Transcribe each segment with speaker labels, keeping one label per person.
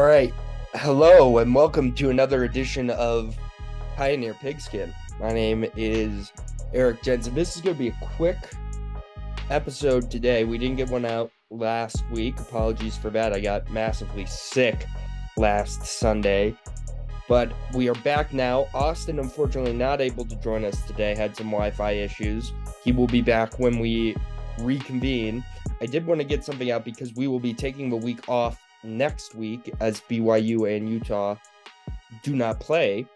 Speaker 1: All right. Hello and welcome to another edition of Pioneer Pigskin. My name is Eric Jensen. This is going to be a quick episode today. We didn't get one out last week. Apologies for that. I got massively sick last Sunday. But we are back now. Austin, unfortunately, not able to join us today, had some Wi Fi issues. He will be back when we reconvene. I did want to get something out because we will be taking the week off next week as BYU and Utah do not play.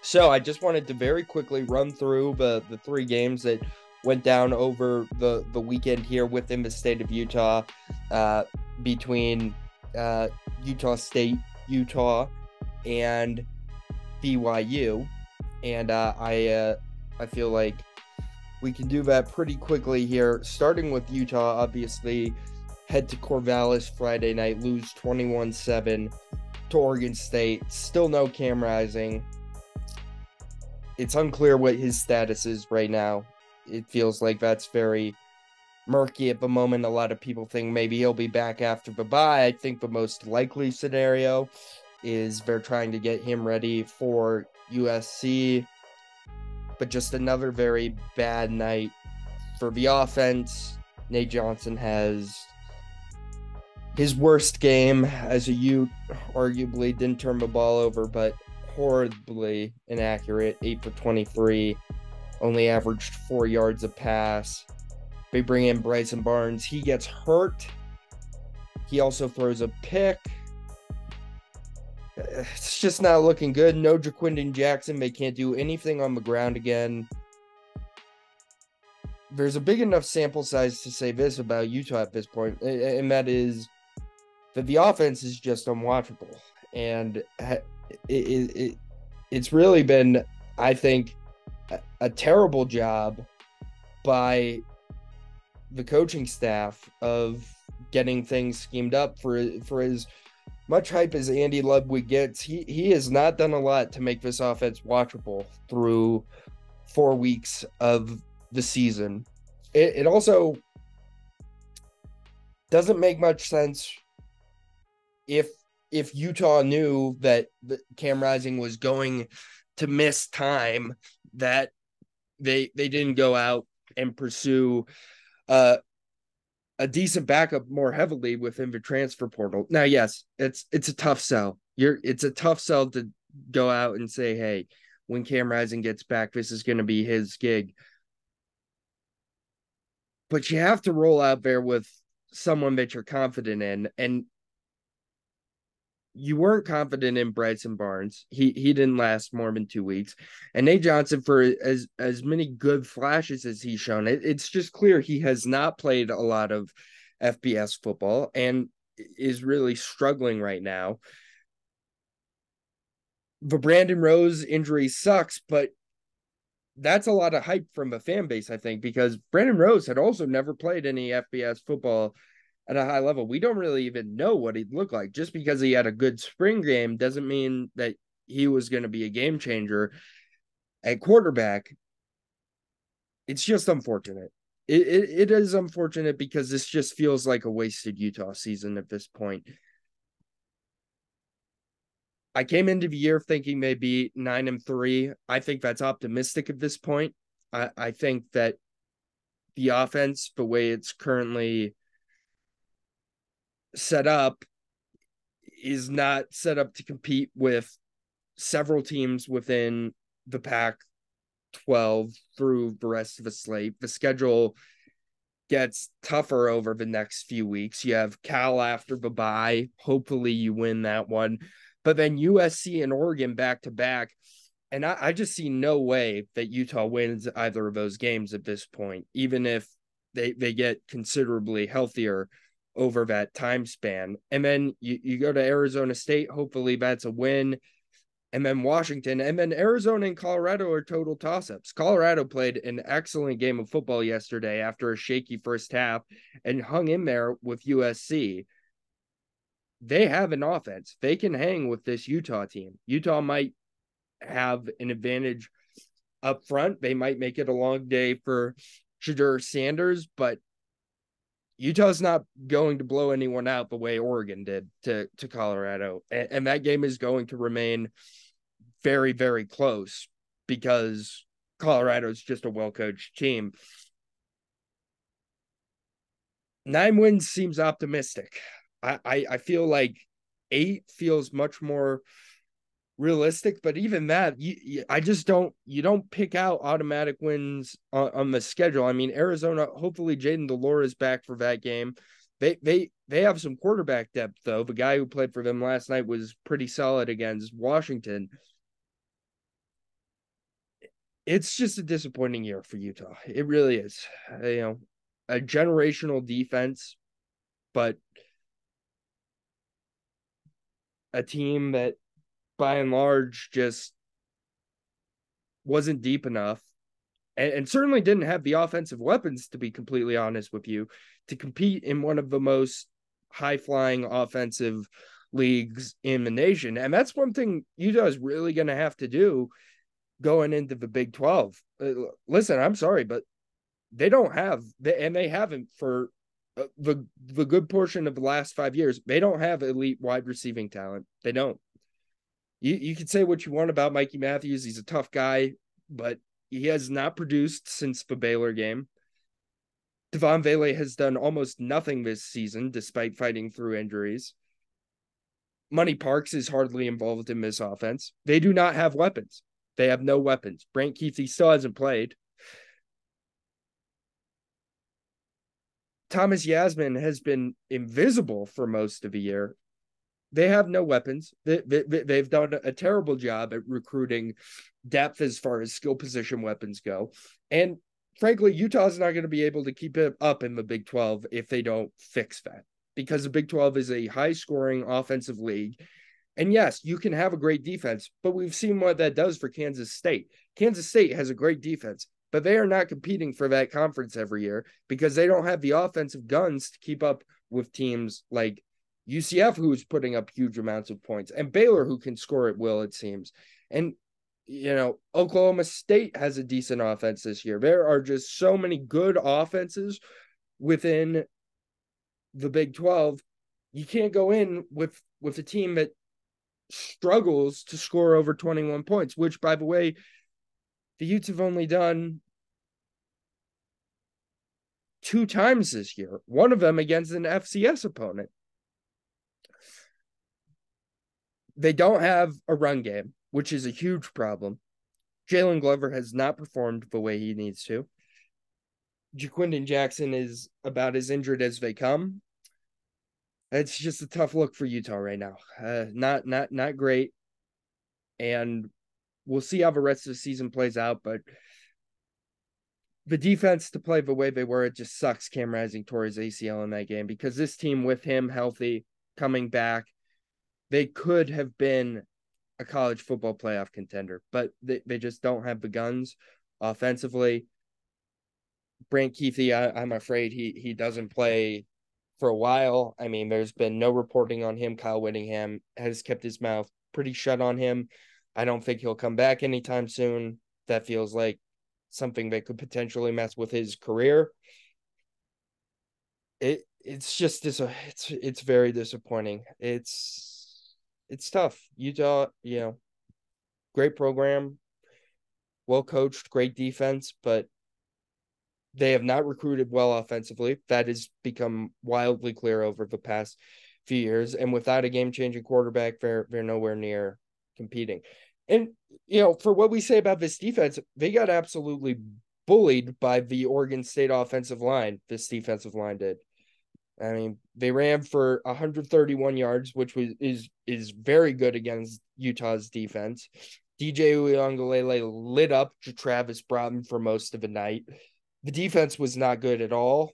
Speaker 1: So I just wanted to very quickly run through the, the three games that went down over the, the weekend here within the state of Utah uh, between uh, Utah State, Utah, and BYU. And uh, I uh, I feel like we can do that pretty quickly here, starting with Utah, obviously head to Corvallis Friday night, lose 21 7 to Oregon State. Still no Cam Rising. It's unclear what his status is right now. It feels like that's very murky at the moment. A lot of people think maybe he'll be back after the bye. I think the most likely scenario is they're trying to get him ready for USC. But just another very bad night for the offense. Nate Johnson has his worst game as a Ute, arguably didn't turn the ball over, but horribly inaccurate. Eight for 23, only averaged four yards a pass. They bring in Bryson Barnes. He gets hurt. He also throws a pick. It's just not looking good. No Ja'Quinden Jackson. They can't do anything on the ground again. There's a big enough sample size to say this about Utah at this point, and that is that the offense is just unwatchable, and it, it, it it's really been, I think, a, a terrible job by the coaching staff of getting things schemed up for for as much hype as Andy Ludwig gets. He he has not done a lot to make this offense watchable through four weeks of the season. It, it also doesn't make much sense if if Utah knew that Cam Rising was going to miss time, that they they didn't go out and pursue uh, a decent backup more heavily within the transfer portal. Now, yes, it's it's a tough sell. You're it's a tough sell to go out and say, hey, when Cam Rising gets back, this is going to be his gig. But you have to roll out there with someone that you're confident in, and you weren't confident in Bryson Barnes. He he didn't last more than two weeks. And Nate Johnson, for as as many good flashes as he's shown, it, it's just clear he has not played a lot of FBS football and is really struggling right now. The Brandon Rose injury sucks, but that's a lot of hype from the fan base, I think, because Brandon Rose had also never played any FBS football at a high level. We don't really even know what he'd look like. Just because he had a good spring game doesn't mean that he was going to be a game changer at quarterback. It's just unfortunate. It, it, it is unfortunate because this just feels like a wasted Utah season at this point. I came into the year thinking maybe nine and three. I think that's optimistic at this point. I, I think that the offense, the way it's currently set up is not set up to compete with several teams within the Pac 12 through the rest of the slate. The schedule gets tougher over the next few weeks. You have Cal after the bye. Hopefully, you win that one. But then USC and Oregon back to back. And I, I just see no way that Utah wins either of those games at this point, even if they, they get considerably healthier over that time span. And then you, you go to Arizona State, hopefully that's a win. And then Washington, and then Arizona and Colorado are total toss ups. Colorado played an excellent game of football yesterday after a shaky first half and hung in there with USC. They have an offense. They can hang with this Utah team. Utah might have an advantage up front. They might make it a long day for Shedeur Sanders, but Utah's not going to blow anyone out the way Oregon did to to Colorado, and, and that game is going to remain very very close because Colorado is just a well coached team. Nine wins seems optimistic. I, I I feel like eight feels much more realistic but even that you, you, i just don't you don't pick out automatic wins on, on the schedule. I mean arizona hopefully Jayden de Laura is back for that game. They they they have some quarterback depth though. The guy who played for them last night was pretty solid against washington. It's just a disappointing year for utah. It really is. You know a generational defense but a team that by and large just wasn't deep enough and, and, certainly didn't have the offensive weapons to be completely honest with you to compete in one of the most high flying offensive leagues in the nation. And that's one thing utah is really going to have to do going into the big 12 uh, listen i'm sorry but they don't have and they haven't for uh, the the good portion of the last five years they don't have elite wide receiving talent. They don't you, you can say what you want about Mikey Matthews. He's a tough guy, but he has not produced since the Baylor game. Devaughn Vele has done almost nothing this season, despite fighting through injuries. Money Parks is hardly involved in this offense. They do not have weapons. They have no weapons. Brant Kuithe still hasn't played. Thomas Yassmin has been invisible for most of the year they have no weapons. They, they, have done a terrible job at recruiting depth as far as skill position weapons go. And frankly, Utah's not going to be able to keep it up in the Big 12 if they don't fix that because the Big 12 is a high scoring offensive league. And yes, you can have a great defense, but we've seen what that does for Kansas State. Kansas State has a great defense, but they are not competing for that conference every year because they don't have the offensive guns to keep up with teams like UCF, who's putting up huge amounts of points, and Baylor, who can score at will, it seems. And, you know, Oklahoma State has a decent offense this year. There are just so many good offenses within the Big 12. You can't go in with with a team that struggles to score over 21 points, which, by the way, the Utes have only done two times this year, one of them against an FCS opponent. They don't have a run game, which is a huge problem. Jaylon Glover has not performed the way he needs to. Ja'Quinden Jackson is about as injured as they come. It's just a tough look for Utah right now. Uh, not not not great, and we'll see how the rest of the season plays out. But the defense to play the way they were, it just sucks. Cam Rising tore his ACL in that game because this team with him healthy, coming back, they could have been a college football playoff contender, but they, they just don't have the guns offensively. Brant Kuithe, I, I'm afraid he he doesn't play for a while. I mean, there's been no reporting on him. Kyle Whittingham has kept his mouth pretty shut on him. I don't think he'll come back anytime soon. That feels like something that could potentially mess with his career. It it's just it's it's very disappointing. It's it's tough. Utah, you know, great program, well coached, great defense, but they have not recruited well offensively. That has become wildly clear over the past few years. And without a game changing quarterback, they're they're nowhere near competing. And you know, for what we say about this defense, they got absolutely bullied by the Oregon State offensive line. This defensive line did. I mean, they ran for 131 yards, which was is is very good against Utah's defense. DJ Uiagalelei lit up Travis Broughton for most of the night. The defense was not good at all.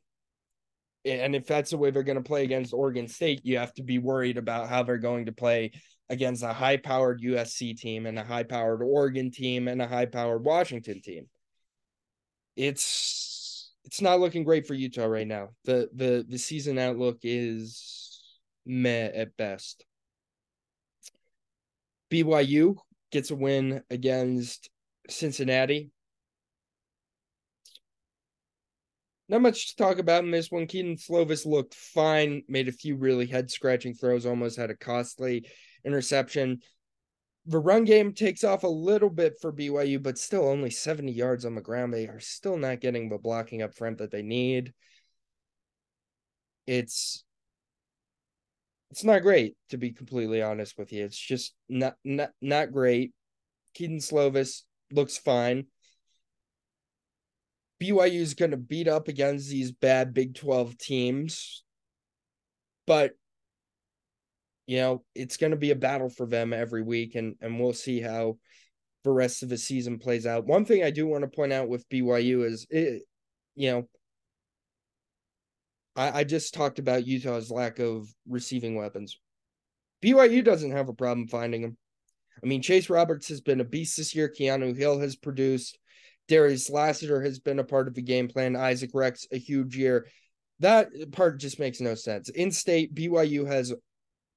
Speaker 1: And if that's the way they're going to play against Oregon State, you have to be worried about how they're going to play against a high powered USC team and a high powered Oregon team and a high powered Washington team. It's it's not looking great for Utah right now. The the the season outlook is meh at best. BYU gets a win against Cincinnati. not much to talk about in this one. Kedon Slovis looked fine, made a few really head scratching throws, almost had a costly interception. The run game takes off a little bit for BYU, but still only 70 yards on the ground. They are still not getting the blocking up front that they need. It's it's not great to be completely honest with you. It's just not not not great. Kedon Slovis looks fine. BYU is going to beat up against these bad Big 12 teams, but you know, it's going to be a battle for them every week and and we'll see how the rest of the season plays out. One thing I do want to point out with BYU is it, you know, I, I just talked about Utah's lack of receiving weapons. BYU doesn't have a problem finding them. I mean, Chase Roberts has been a beast this year. Keanu Hill has produced. Darius Lassiter has been a part of the game plan. Isaac Rex, a huge year. That part just makes no sense. In state, BYU has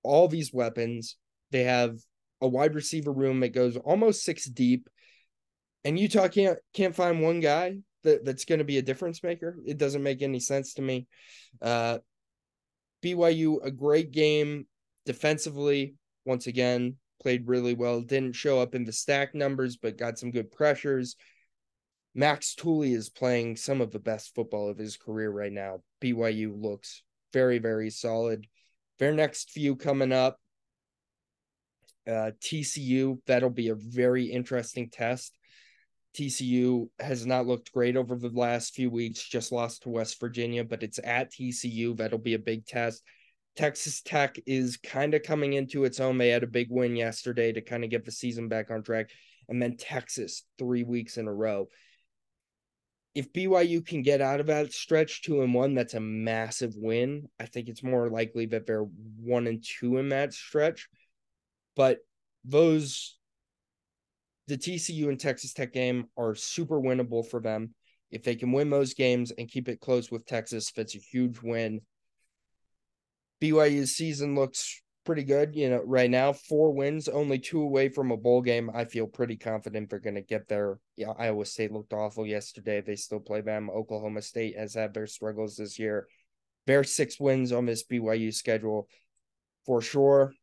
Speaker 1: all these weapons. They have a wide receiver room that goes almost six deep, and Utah can't can't find one guy that, that's going to be a difference maker. It doesn't make any sense to me. Uh, BYU, a great game defensively. Once again, played really well. Didn't show up in the stack numbers, but got some good pressures. Max Tooley is playing some of the best football of his career right now. BYU looks very, very solid. Their next few coming up. Uh, TCU, that'll be a very interesting test. TCU has not looked great over the last few weeks, just lost to West Virginia, but it's at TCU. That'll be a big test. Texas Tech is kind of coming into its own. They had a big win yesterday to kind of get the season back on track. And then Texas, three weeks in a row. If BYU can get out of that stretch two and one, that's a massive win. I think it's more likely that they're one and two in that stretch. But those the TCU and Texas Tech game are super winnable for them. If they can win those games and keep it close with Texas, that's a huge win. BYU's season looks pretty good, you know, right now. Four wins, only two away from a bowl game. I feel pretty confident they're going to get there. Yeah, Iowa State looked awful yesterday. They still play them. Oklahoma State has had their struggles this year. Their six wins on this BYU schedule for sure.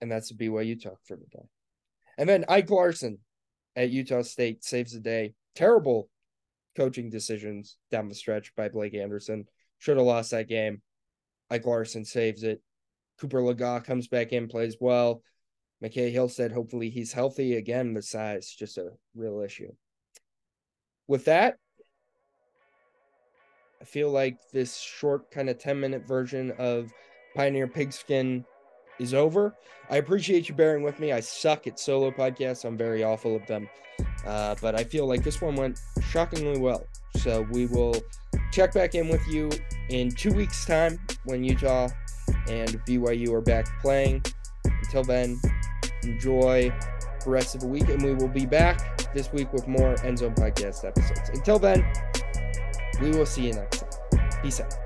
Speaker 1: And that's a BYU talk for the day. And then Ike Larsen at Utah State saves the day. Terrible coaching decisions down the stretch by Blake Anderson. Should have lost that game. Ike Larsen saves it. Cooper Legas comes back in, plays well. McCae Hale said hopefully he's healthy. Again, the size, just a real issue. With that, I feel like this short, kind of 10 minute version of Pioneer Pigskin is over. I appreciate you bearing with me. I suck at solo podcasts. I'm very awful at them. Uh, but I feel like this one went shockingly well. So we will check back in with you in two weeks' time when Utah and BYU are back playing. Until then, enjoy the rest of the week, and we will be back this week with more End Zone Podcast episodes. Until then, we will see you next time. Peace out.